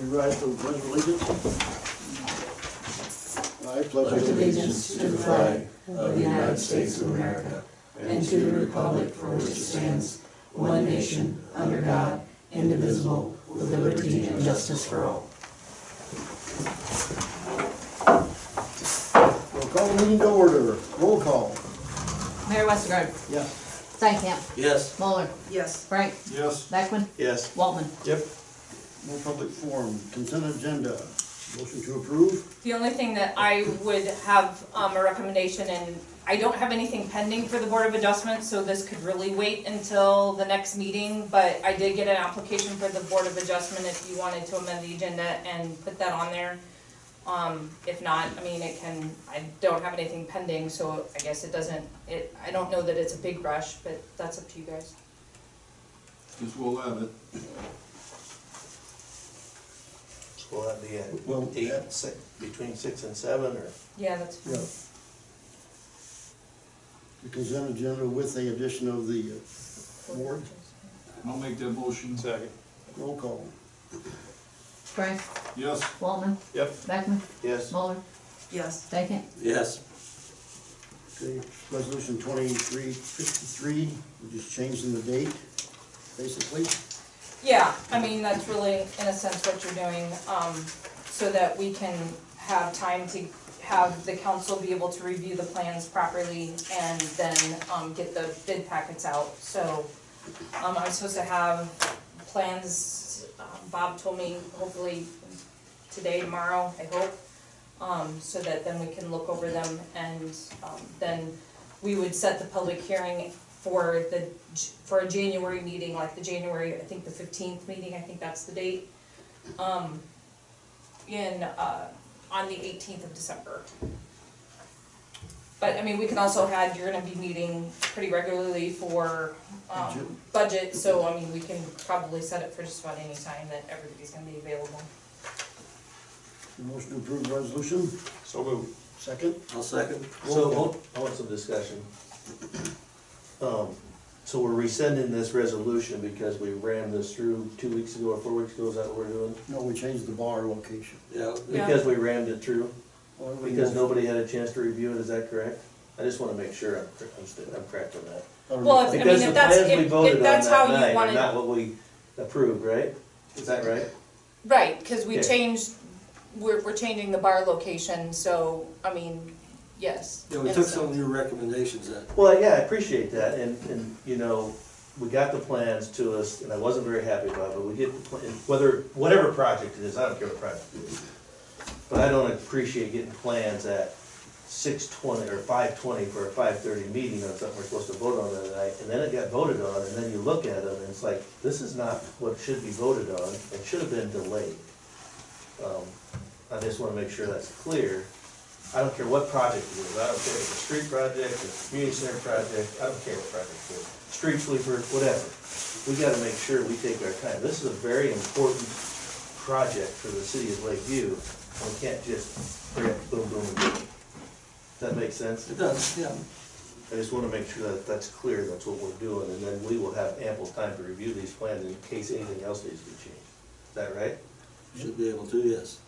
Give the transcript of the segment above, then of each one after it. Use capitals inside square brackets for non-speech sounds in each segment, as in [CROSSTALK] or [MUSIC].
We rise to the pledge of allegiance. I pledge pledge allegiance to the flag of the United States of America and to the republic for which it stands, one nation, under God, indivisible, with liberty and justice for all. We'll call the meeting to order. Roll call. Mayor Westergaard, Yes. Stankham, Yes. Muller, Yes. Frank, Yes. Beckman, Yes. Waltman. Yep. No public forum. Consent agenda. Motion to approve. The only thing that I would have, um, a recommendation, and I don't have anything pending for the Board of Adjustment, so this could really wait until the next meeting, but I did get an application for the Board of Adjustment if you wanted to amend the agenda and put that on there. Um, if not, I mean, it can, I don't have anything pending, so I guess it doesn't, it, I don't know that it's a big rush, but that's up to you guys. Just we'll have it. Will that be at Well, eight, that- six, between six and seven, or? Yeah, that's fine. Yeah. The consent agenda with the addition of the uh, board. I'll make that motion. Second. Roll call. Frank, Yes. Waltman, Yep. Beckman, Yes. Muller, Yes. Stankham. Yes. Okay, resolution twenty-three fifty-three, we're just changing the date, basically. Yeah, I mean, that's really, in a sense, what you're doing, um, so that we can have time to have the council be able to review the plans properly and then, um, get the bid packets out, so, um, I'm supposed to have plans, um, Bob told me hopefully today, tomorrow, I hope, um, so that then we can look over them and, um, then we would set the public hearing for the, for a January meeting, like the January, I think the fifteenth meeting, I think that's the date. Um, in, uh, on the eighteenth of December. But, I mean, we can also have, you're gonna be meeting pretty regularly for, Budget. um, budget, so, I mean, we can probably set it for just about any time that everybody's gonna be available. Motion to approve the resolution. So move. Second. I'll second. Roll So, call. I want some discussion. Um, so we're rescinding this resolution because we ran this through two weeks ago or four weeks ago, is that what we're doing? No, we changed the bar location. Yeah. Yeah. Because we rammed it through, Well, we because know- nobody had a chance to review it, is that correct? I just wanna make sure I'm, cor- I'm, st- I'm correct on that. I don't Well, know. if- I Because mean, the that's- plans we if- voted if on that's how that you night are wanted- not what we approved, right? Is that right? Right, cause we Okay. changed, we're, we're changing the bar location, so, I mean, yes. Yeah, we in took sense. some of your recommendations then. Well, yeah, I appreciate that, and, and, you know, we got the plans to us, and I wasn't very happy about it, but we get the plan, whether, whatever project it is, I don't care what project it is. But I don't appreciate getting plans at six twenty or five twenty for a five thirty meeting on something we're supposed to vote on that night, and then it got voted on, and then you look at them, and it's like, this is not what should be voted on, it should have been delayed. Um, I just wanna make sure that's clear. I don't care what project it is, I don't care if it's a street project, a community center project, I don't care what project it is, street sweeper, whatever. We gotta make sure we take our time. This is a very important project for the city of Lake View, we can't just bring it boom, boom, and boom. Does that make sense? It does, yeah. I just wanna make sure that that's clear, that's what we're doing, and then we will have ample time to review these plans in case anything else needs to be changed. Is that right? Should be able to, yes.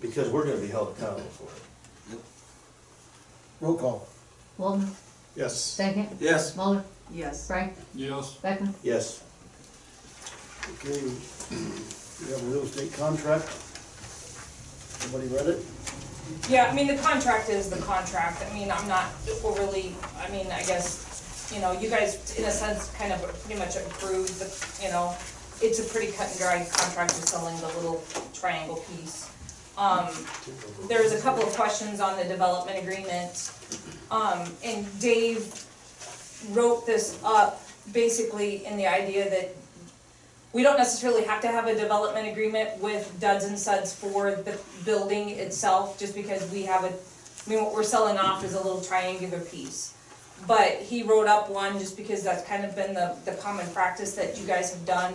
Because we're gonna be held accountable for it. Roll call. Waltman, Yes. Stankham, Yes. Muller, Yes. Frank, Yes. Beckman. Yes. Okay, we have a real estate contract. Everybody read it? Yeah, I mean, the contract is the contract, I mean, I'm not overly, I mean, I guess, you know, you guys, in a sense, kind of pretty much approved, the you know, it's a pretty cut and dry contract, just selling the little triangle piece. Um, there's a couple of questions on the development agreement, um, and Dave wrote this up basically in the idea that we don't necessarily have to have a development agreement with Duds and Suds for the building itself, just because we have a, I mean, what we're selling off is a little triangular piece. But he wrote up one, just because that's kind of been the, the common practice that you guys have done,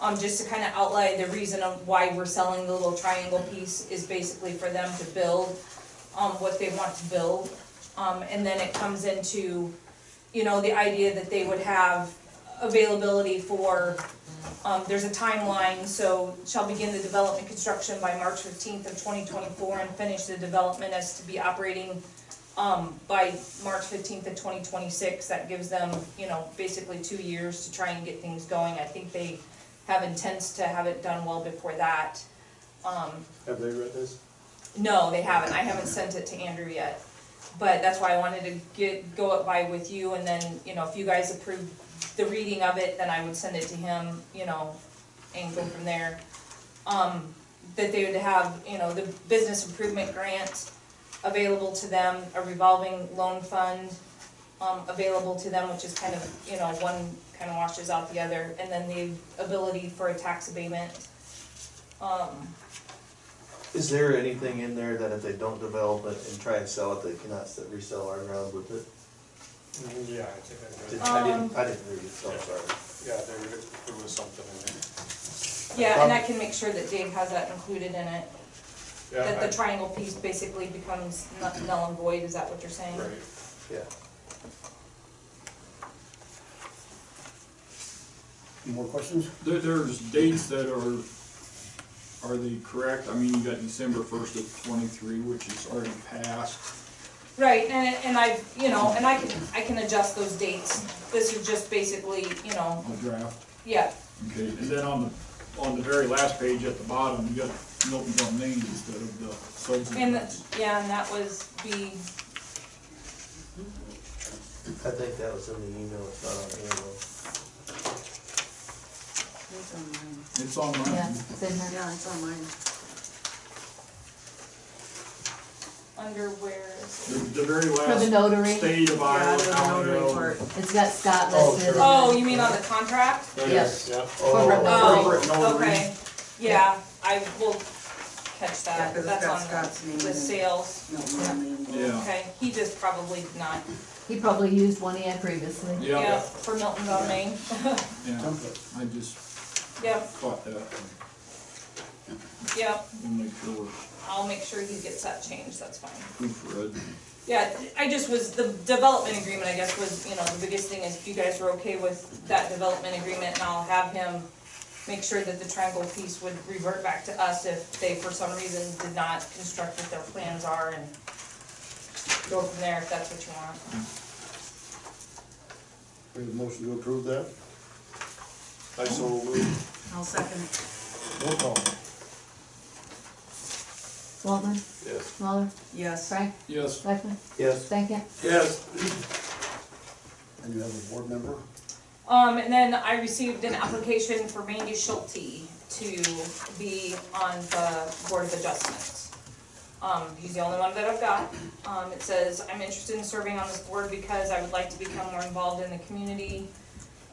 um, just to kind of outline the reason of why we're selling the little triangle piece is basically for them to build, um, what they want to build. Um, and then it comes into, you know, the idea that they would have availability for Um, there's a timeline, so shall begin the development construction by March fifteenth of twenty twenty-four and finish the development as to be operating, um, by March fifteenth of twenty twenty-six. That gives them, you know, basically two years to try and get things going. I think they have intents to have it done well before that. Um, Have they read this? no, they haven't, I haven't sent it to Andrew yet. But that's why I wanted to get, go up by with you, and then, you know, if you guys approve the reading of it, then I would send it to him, you know, and go from there. Um, that they would have, you know, the business improvement grant available to them, a revolving loan fund, um, available to them, which is kind of, you know, one kind of washes out the other, and then the ability for a tax abatement. Um, Is there anything in there that if they don't develop it and try and sell it, they cannot s- resell our ground with it? Yeah, I think I Did- read, I Um, didn't, I didn't read it, so I'm sorry. yeah, there, there was something in there. Yeah, and I can make sure that Dave has that included in it, Yeah, that the I- triangle piece basically becomes nu- null and void, is that what you're saying? Right, Yeah. More questions? There, there's dates that are, are they correct? I mean, you got December first of twenty-three, which is already passed. Right, and, and I, you know, and I can, I can adjust those dates, this is just basically, you know, the draft. yeah, Okay, and then on the, on the very last page at the bottom, you got Milton's on Main instead of the and, subdivisions. yeah, and that was the, I think that was in the email, it's not on here though. It's on mine. It's on mine. Yeah, it's in there. Yeah, it's on mine. under where is The, it? the very For the last notary, state of Yeah, Iowa, the county notary of. part. it's got Scott Oh, listed. sure. Oh, you mean on the contract? Yes. yeah. Oh, oh, corporate notary. Oh, okay, yeah, I will catch Yeah, that, 'cause it's that's got on Scott's name the, in the it. sales, No, my name. Yeah, okay, he just probably did not, He probably used one he had previously. yeah, yeah, for Milton on Main, yeah, Template. [LAUGHS] I just yep, caught that yep. and make sure I'll make sure he gets that changed, that's fine. proofread. Yeah, I just was, the development agreement, I guess, was, you know, the biggest thing is if you guys are okay with that development agreement, and I'll have him make sure that the triangle piece would revert back to us if they, for some reason, did not construct what their plans are, and go from there if that's what you want. We have a motion to approve that. I so moved. I'll second it. Roll call. Waltman, Yes. Muller, Yes. Frank, Yes, Beckman, Yes, Stankin. Yes. And you have a board member? Um, and then I received an application for Randy Schulte to be on the Board of Adjustments. Um, he's the only one that I've got. Um, it says, I'm interested in serving on this board because I would like to become more involved in the community.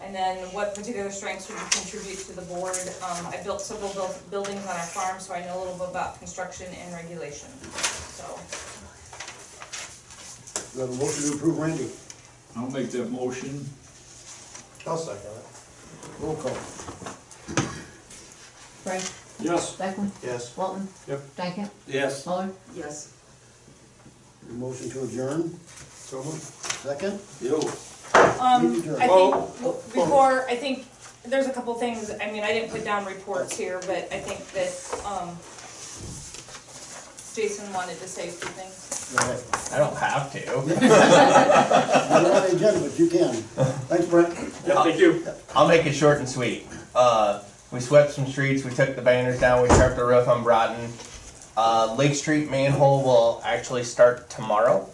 And then what particular strengths would you contribute to the board? Um, I built several buil- buildings on our farm, so I know a little bit about construction and regulation, so. We have a motion to approve Randy. I'll make that motion. I'll second it. Roll call. Frank, Yes, Beckman, Yes. Waltman. Yep. Stankin, Yes. Muller. Yes. A Motion to adjourn. So moved. Second. Yo. Um, I Well- think, w- before, I think, there's a couple things, I mean, I didn't put down reports here, but I think that, um, Jason wanted to say a few things. Go. I don't have to. [LAUGHS] You're on the agenda, but you can. Thanks, Brent. Yeah, thank you. I'll make it short and sweet. Uh, we swept some streets, we took the banners down, we tarped the roof on Broughton. Uh, Lake Street manhole will actually start tomorrow.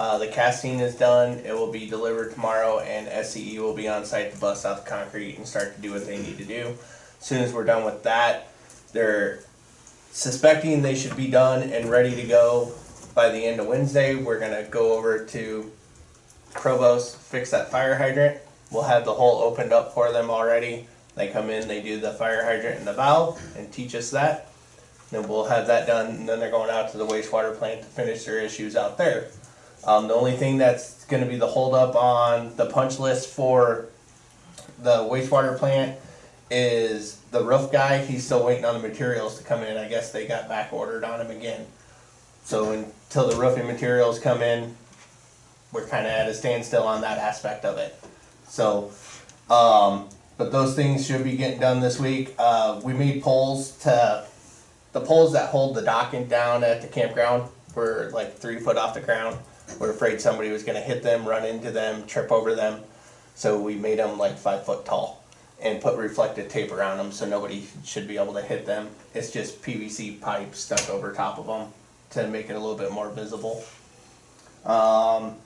Uh, the casting is done, it will be delivered tomorrow, and SCE will be on site to bust out the concrete and start to do what they need to do. As Soon as we're done with that, they're suspecting they should be done and ready to go by the end of Wednesday. We're gonna go over to Provost, fix that fire hydrant. We'll have the hole opened up for them already. They come in, they do the fire hydrant and the valve and teach us that. Then we'll have that done, and then they're going out to the wastewater plant to finish their issues out there. Um, the only thing that's gonna be the holdup on the punch list for the wastewater plant is the roof guy, he's still waiting on the materials to come in, I guess they got back ordered on him again. So until the roofing materials come in, we're kinda at a standstill on that aspect of it. So, um, but those things should be getting done this week. Uh, we made poles to, the poles that hold the docking down at the campground were like three foot off the ground. We're afraid somebody was gonna hit them, run into them, trip over them. So we made them like five foot tall and put reflective tape around them so nobody should be able to hit them. It's just PVC pipe stuck over top of them to make it a little bit more visible. Um,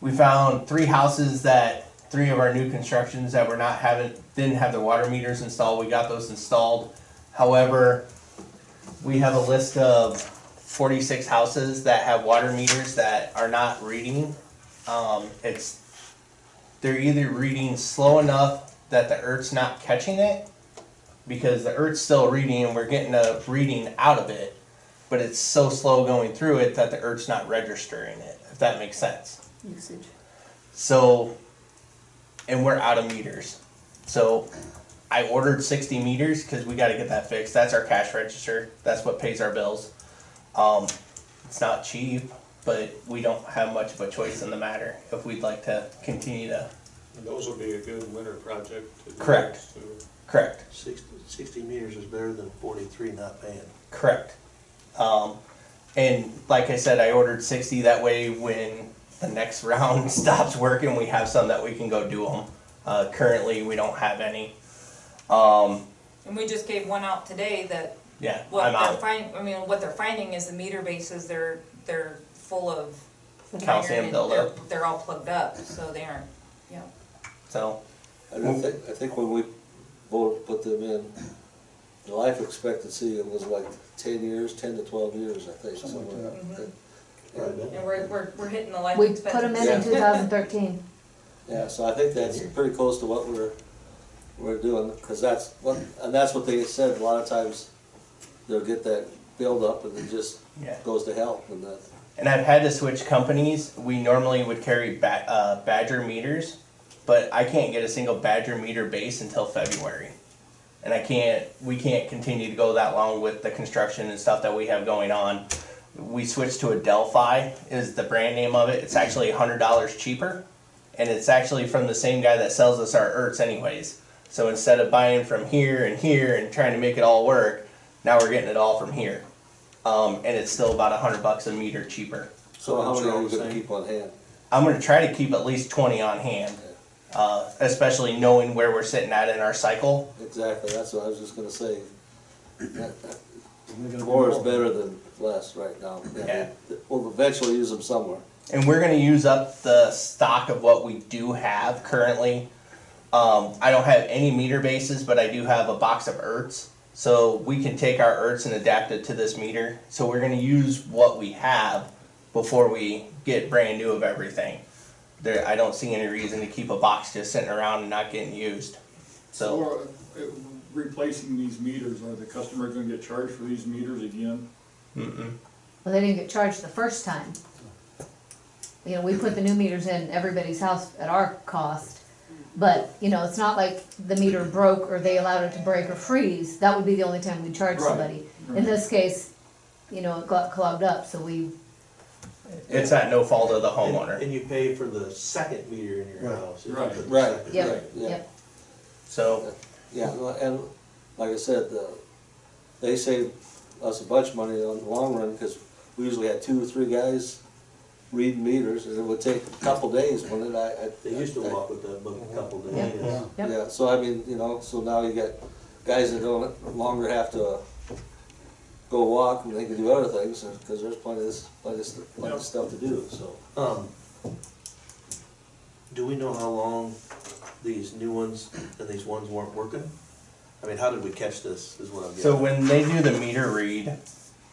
we found three houses that three of our new constructions that were not having didn't have their water meters installed. We got those installed. However, we have a list of 46 houses that have water meters that are not reading. Um, it's they're either reading slow enough that the ERT's not catching it because the ERT's still reading and we're getting a reading out of it, but it's so slow going through it that the ERT's not registering it. If that makes sense. Usage. So, and we're out of meters. So, I ordered 60 meters because we got to get that fixed. That's our cash register. That's what pays our bills. Um, it's not cheap, but we don't have much of a choice in the matter if we'd like to continue to. And those would be a good winter project. to do Correct. this to. Correct. Sixty, sixty meters is better than forty-three not paying. Correct. Um, and like I said, I ordered 60. That way, when the next [LAUGHS] round stops working, we have some that we can go do them. Uh, currently, we don't have any. Um, And we just gave one out today that yeah, what I'm they're out. find, I mean, what they're finding is the meter bases, they're, they're full of. Calcium and buildup. They're, they're all plugged up, so they aren't, you know. So, I don't think, I think when we voted, put them in, the life expectancy was like ten years, ten to twelve years, I think. Something like somewhere. that. And, mm-hmm. And we're, we're, we're hitting the life We expectancy. put them in in two thousand thirteen. [LAUGHS] Yeah, so I think that's pretty close to what we're, we're doing, cause that's, what and that's what they said, a lot of times they'll get that buildup and it just yeah. goes to hell and that. And I've had to switch companies. We normally would carry ba- uh, Badger meters, but I can't get a single Badger meter base until February. And I can't, we can't continue to go that long with the construction and stuff that we have going on. We switched to a Delphi is the brand name of it. It's actually hundred dollars cheaper. And it's actually from the same guy that sells us our ERTs anyways. So instead of buying from here and here and trying to make it all work, now we're getting it all from here. Um, and it's still about a hundred bucks a meter cheaper. So how many are you gonna keep on hand? I'm gonna try to keep at least twenty on hand, uh, especially knowing where we're sitting at in our cycle. Exactly, that's what I was just gonna say. That- that- We're gonna be More is better than less right now. Yeah. We'll eventually use them somewhere. And we're gonna use up the stock of what we do have currently. Um, I don't have any meter bases, but I do have a box of ERTs. So we can take our ERTs and adapt it to this meter. So we're gonna use what we have before we get brand new of everything. There, I don't see any reason to keep a box just sitting around and not getting used. So, Or, uh, replacing these meters, are the customer gonna get charged for these meters again? mm-mm. Well, they didn't get charged the first time. You know, we put the new meters in everybody's house at our cost. But, you know, it's not like the meter broke or they allowed it to break or freeze. That would be the only time we'd charge Right, somebody. In right. this case, you know, it got clogged up, so we, it's at no fault of the And- homeowner. And you pay for the second meter in your Right. house. if you Right. put the Right. second- Yep. Right, yeah. yep. So, Yeah, well, and like I said, uh, they saved us a bunch of money on the long run, cause we usually had two or three guys reading meters, and it would take a couple days, when it, I, I. They used to walk with the book a couple days. Yeah. Yep. Yeah, so I mean, you know, so now you got guys that don't longer have to go walk, and they can do other things, uh, cause there's plenty of, this- plenty of, st- plenty of stuff to do, so. Um, do we know how long these new ones and these ones weren't working? I mean, how did we catch this, is what I'm so getting. when they do the meter read,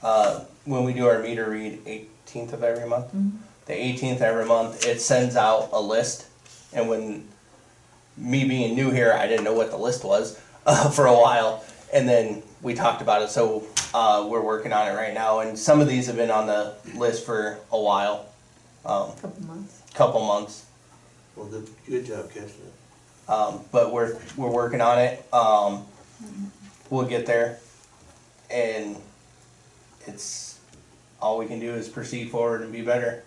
uh, when we do our meter read eighteenth of every month, the eighteenth every month, it sends out a list. And when me being new here, I didn't know what the list was [LAUGHS] uh, for a while. And then we talked about it, so uh, we're working on it right now. And some of these have been on the list for a while, um, couple months. couple months. Well, good, good job catching it. Um, but we're we're working on it. Um, we'll get there, and it's all we can do is proceed forward and be better.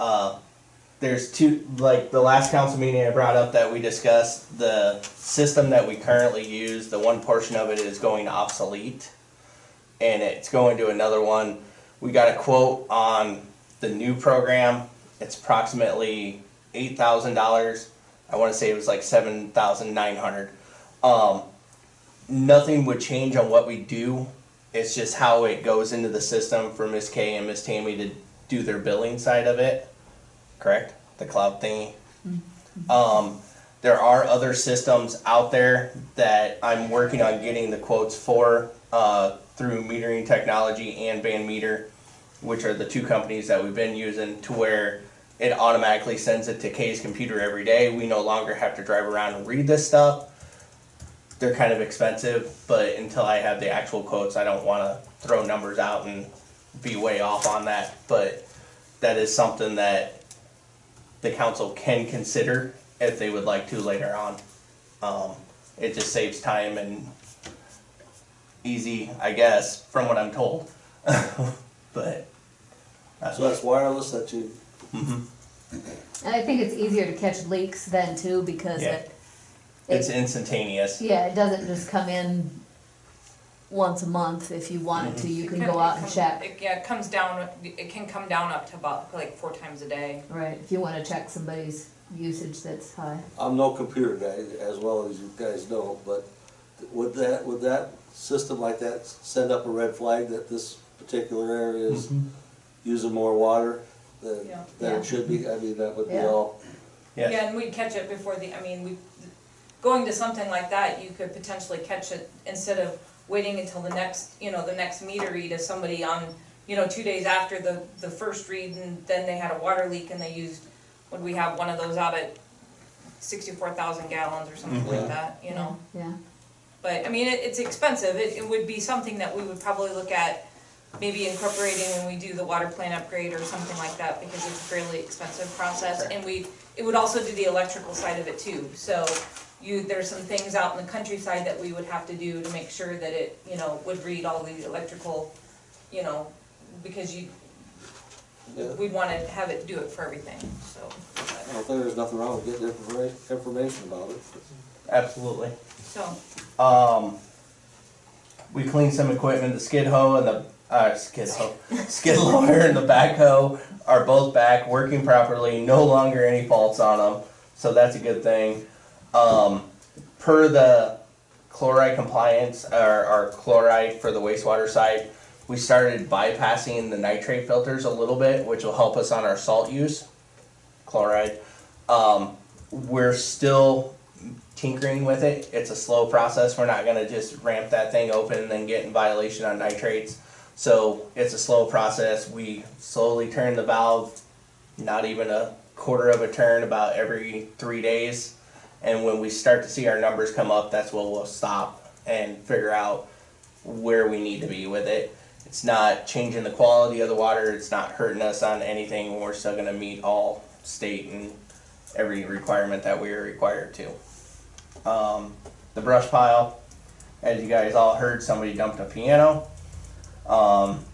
Uh, there's two, like the last council meeting I brought up that we discussed, the system that we currently use, the one portion of it is going obsolete. And it's going to another one. We got a quote on the new program. It's approximately eight thousand dollars. I wanna say it was like seven thousand nine hundred. Um, nothing would change on what we do. It's just how it goes into the system for Miss Kay and Miss Tammy to do their billing side of it. Correct? The cloud thingy. Um, there are other systems out there that I'm working on getting the quotes for, uh, through metering technology and Van Meter, which are the two companies that we've been using to where it automatically sends it to Kay's computer every day. We no longer have to drive around and read this stuff they're kind of expensive, but until I have the actual quotes, I don't wanna throw numbers out and be way off on that, but that is something that the council can consider if they would like to later on. Um, it just saves time and easy, I guess, from what I'm told. [LAUGHS] But, that's So that's wireless that you, Mhm. And I think it's easier to catch leaks then too, because Yeah. it, it's instantaneous. yeah, it doesn't just come in once a month. If you wanted mm-hmm. to, you can go out and check. It- Yeah, it comes down, it can come down up to about like four times a day. Right, if you wanna check somebody's usage that's high. I'm no computer guy, as well as you guys know, but would that, would that system like that send up a red flag that this particular area is mm-hmm. using more water than, Yeah. than Yeah. it should be? I mean, that would be Yeah. all, Yes. Yeah, and we'd catch it before the, I mean, we, going to something like that, you could potentially catch it instead of waiting until the next, you know, the next meter read of somebody on, you know, two days after the, the first read, and then they had a water leak and they used, would we have one of those out at sixty-four thousand gallons or something Mhm. like that, you know? Yeah, But, I mean, it, it's expensive, it, it would be something that we would probably look at maybe incorporating when we do the water plant upgrade or something like that, because it's a fairly expensive process, and we, it would also do the electrical side of it too, so you, there's some things out in the countryside that we would have to do to make sure that it, you know, would read all the electrical, you know, because you, yeah. we'd wanna have it do it for everything, so. I don't think there's nothing wrong with getting informa- information about it. Absolutely. So, Um, we cleaned some equipment. The skid hoe and the uh, skid hoe, skid [LAUGHS] loader and the backhoe are both back, working properly. No longer any faults on them, so that's a good thing. Um, per the chloride compliance or, or chloride for the wastewater side, we started bypassing the nitrate filters a little bit, which will help us on our salt use. Chloride. Um, we're still tinkering with it. It's a slow process. We're not gonna just ramp that thing open and then get in violation on nitrates. So it's a slow process. We slowly turn the valve, not even a quarter of a turn, about every three days. And when we start to see our numbers come up, that's when we'll stop and figure out where we need to be with it. It's not changing the quality of the water. It's not hurting us on anything. We're still gonna meet all state and every requirement that we are required to. Um, the brush pile, as you guys all heard, somebody dumped a piano. Um,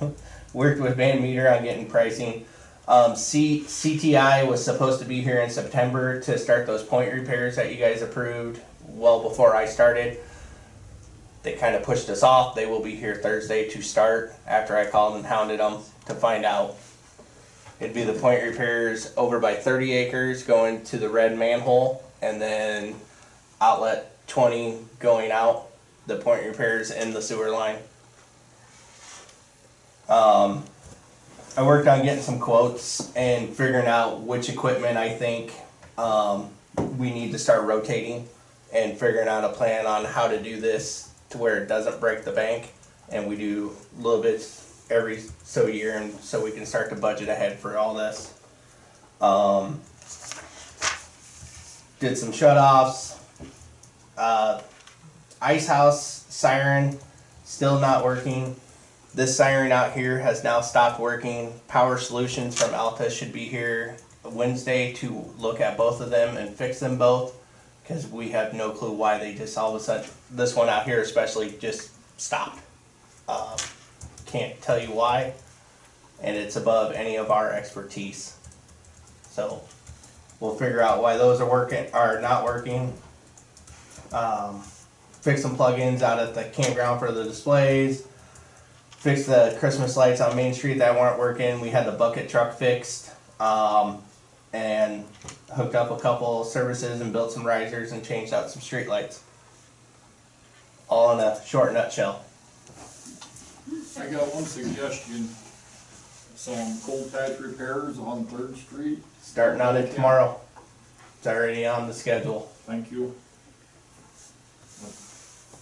[LAUGHS] worked with Van Meter on getting pricing. Um, C, CTI was supposed to be here in September to start those point repairs that you guys approved well before I started. They kind of pushed us off. They will be here Thursday to start after I called and hounded them to find out. It'd be the point repairs over by thirty acres going to the red manhole and then outlet twenty going out, the point repairs in the sewer line. Um, I worked on getting some quotes and figuring out which equipment I think, um, we need to start rotating and figuring out a plan on how to do this to where it doesn't break the bank. And we do a little bits every so year and so we can start to budget ahead for all this. Um, did some shut offs. Uh, ice house siren still not working. This siren out here has now stopped working. Power Solutions from Alta should be here Wednesday to look at both of them and fix them both. Because we have no clue why they just all of a sudden, this one out here especially, just stopped. Uh, can't tell you why, and it's above any of our expertise. So we'll figure out why those are working, are not working. Um, fix some plugins out at the campground for the displays. Fix the Christmas lights on Main Street that weren't working. We had the bucket truck fixed. Um, and hooked up a couple services and built some risers and changed out some street lights. All in a short nutshell. I got one suggestion. Some cold patch repairs on Third Street. Starting on it tomorrow. It's already on the schedule. Thank you.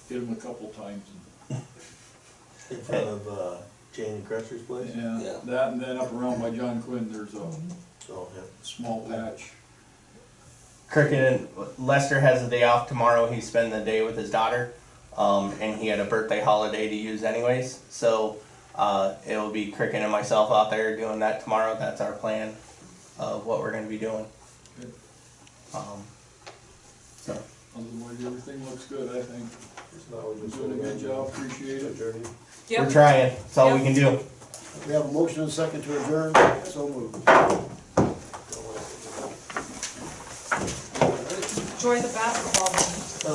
Hit him a couple times. [LAUGHS] In front of, uh, Jane Cresser's place? Yeah, Yeah. that and then up around by John Quinn, there's a Oh, yeah. small patch. Cricket and Lester has the day off tomorrow. He's spending the day with his daughter. Um, and he had a birthday holiday to use anyways. So uh, it'll be Cricket and myself out there doing that tomorrow. That's our plan of what we're going to be doing. Good. Um, so Otherwise, everything looks good, I think. Now we're just Doing a good gonna job, appreciate it. adjourn. We're Yep, trying. That's all we can do. We have a motion and a second to adjourn, so moved. enjoy the basketball game.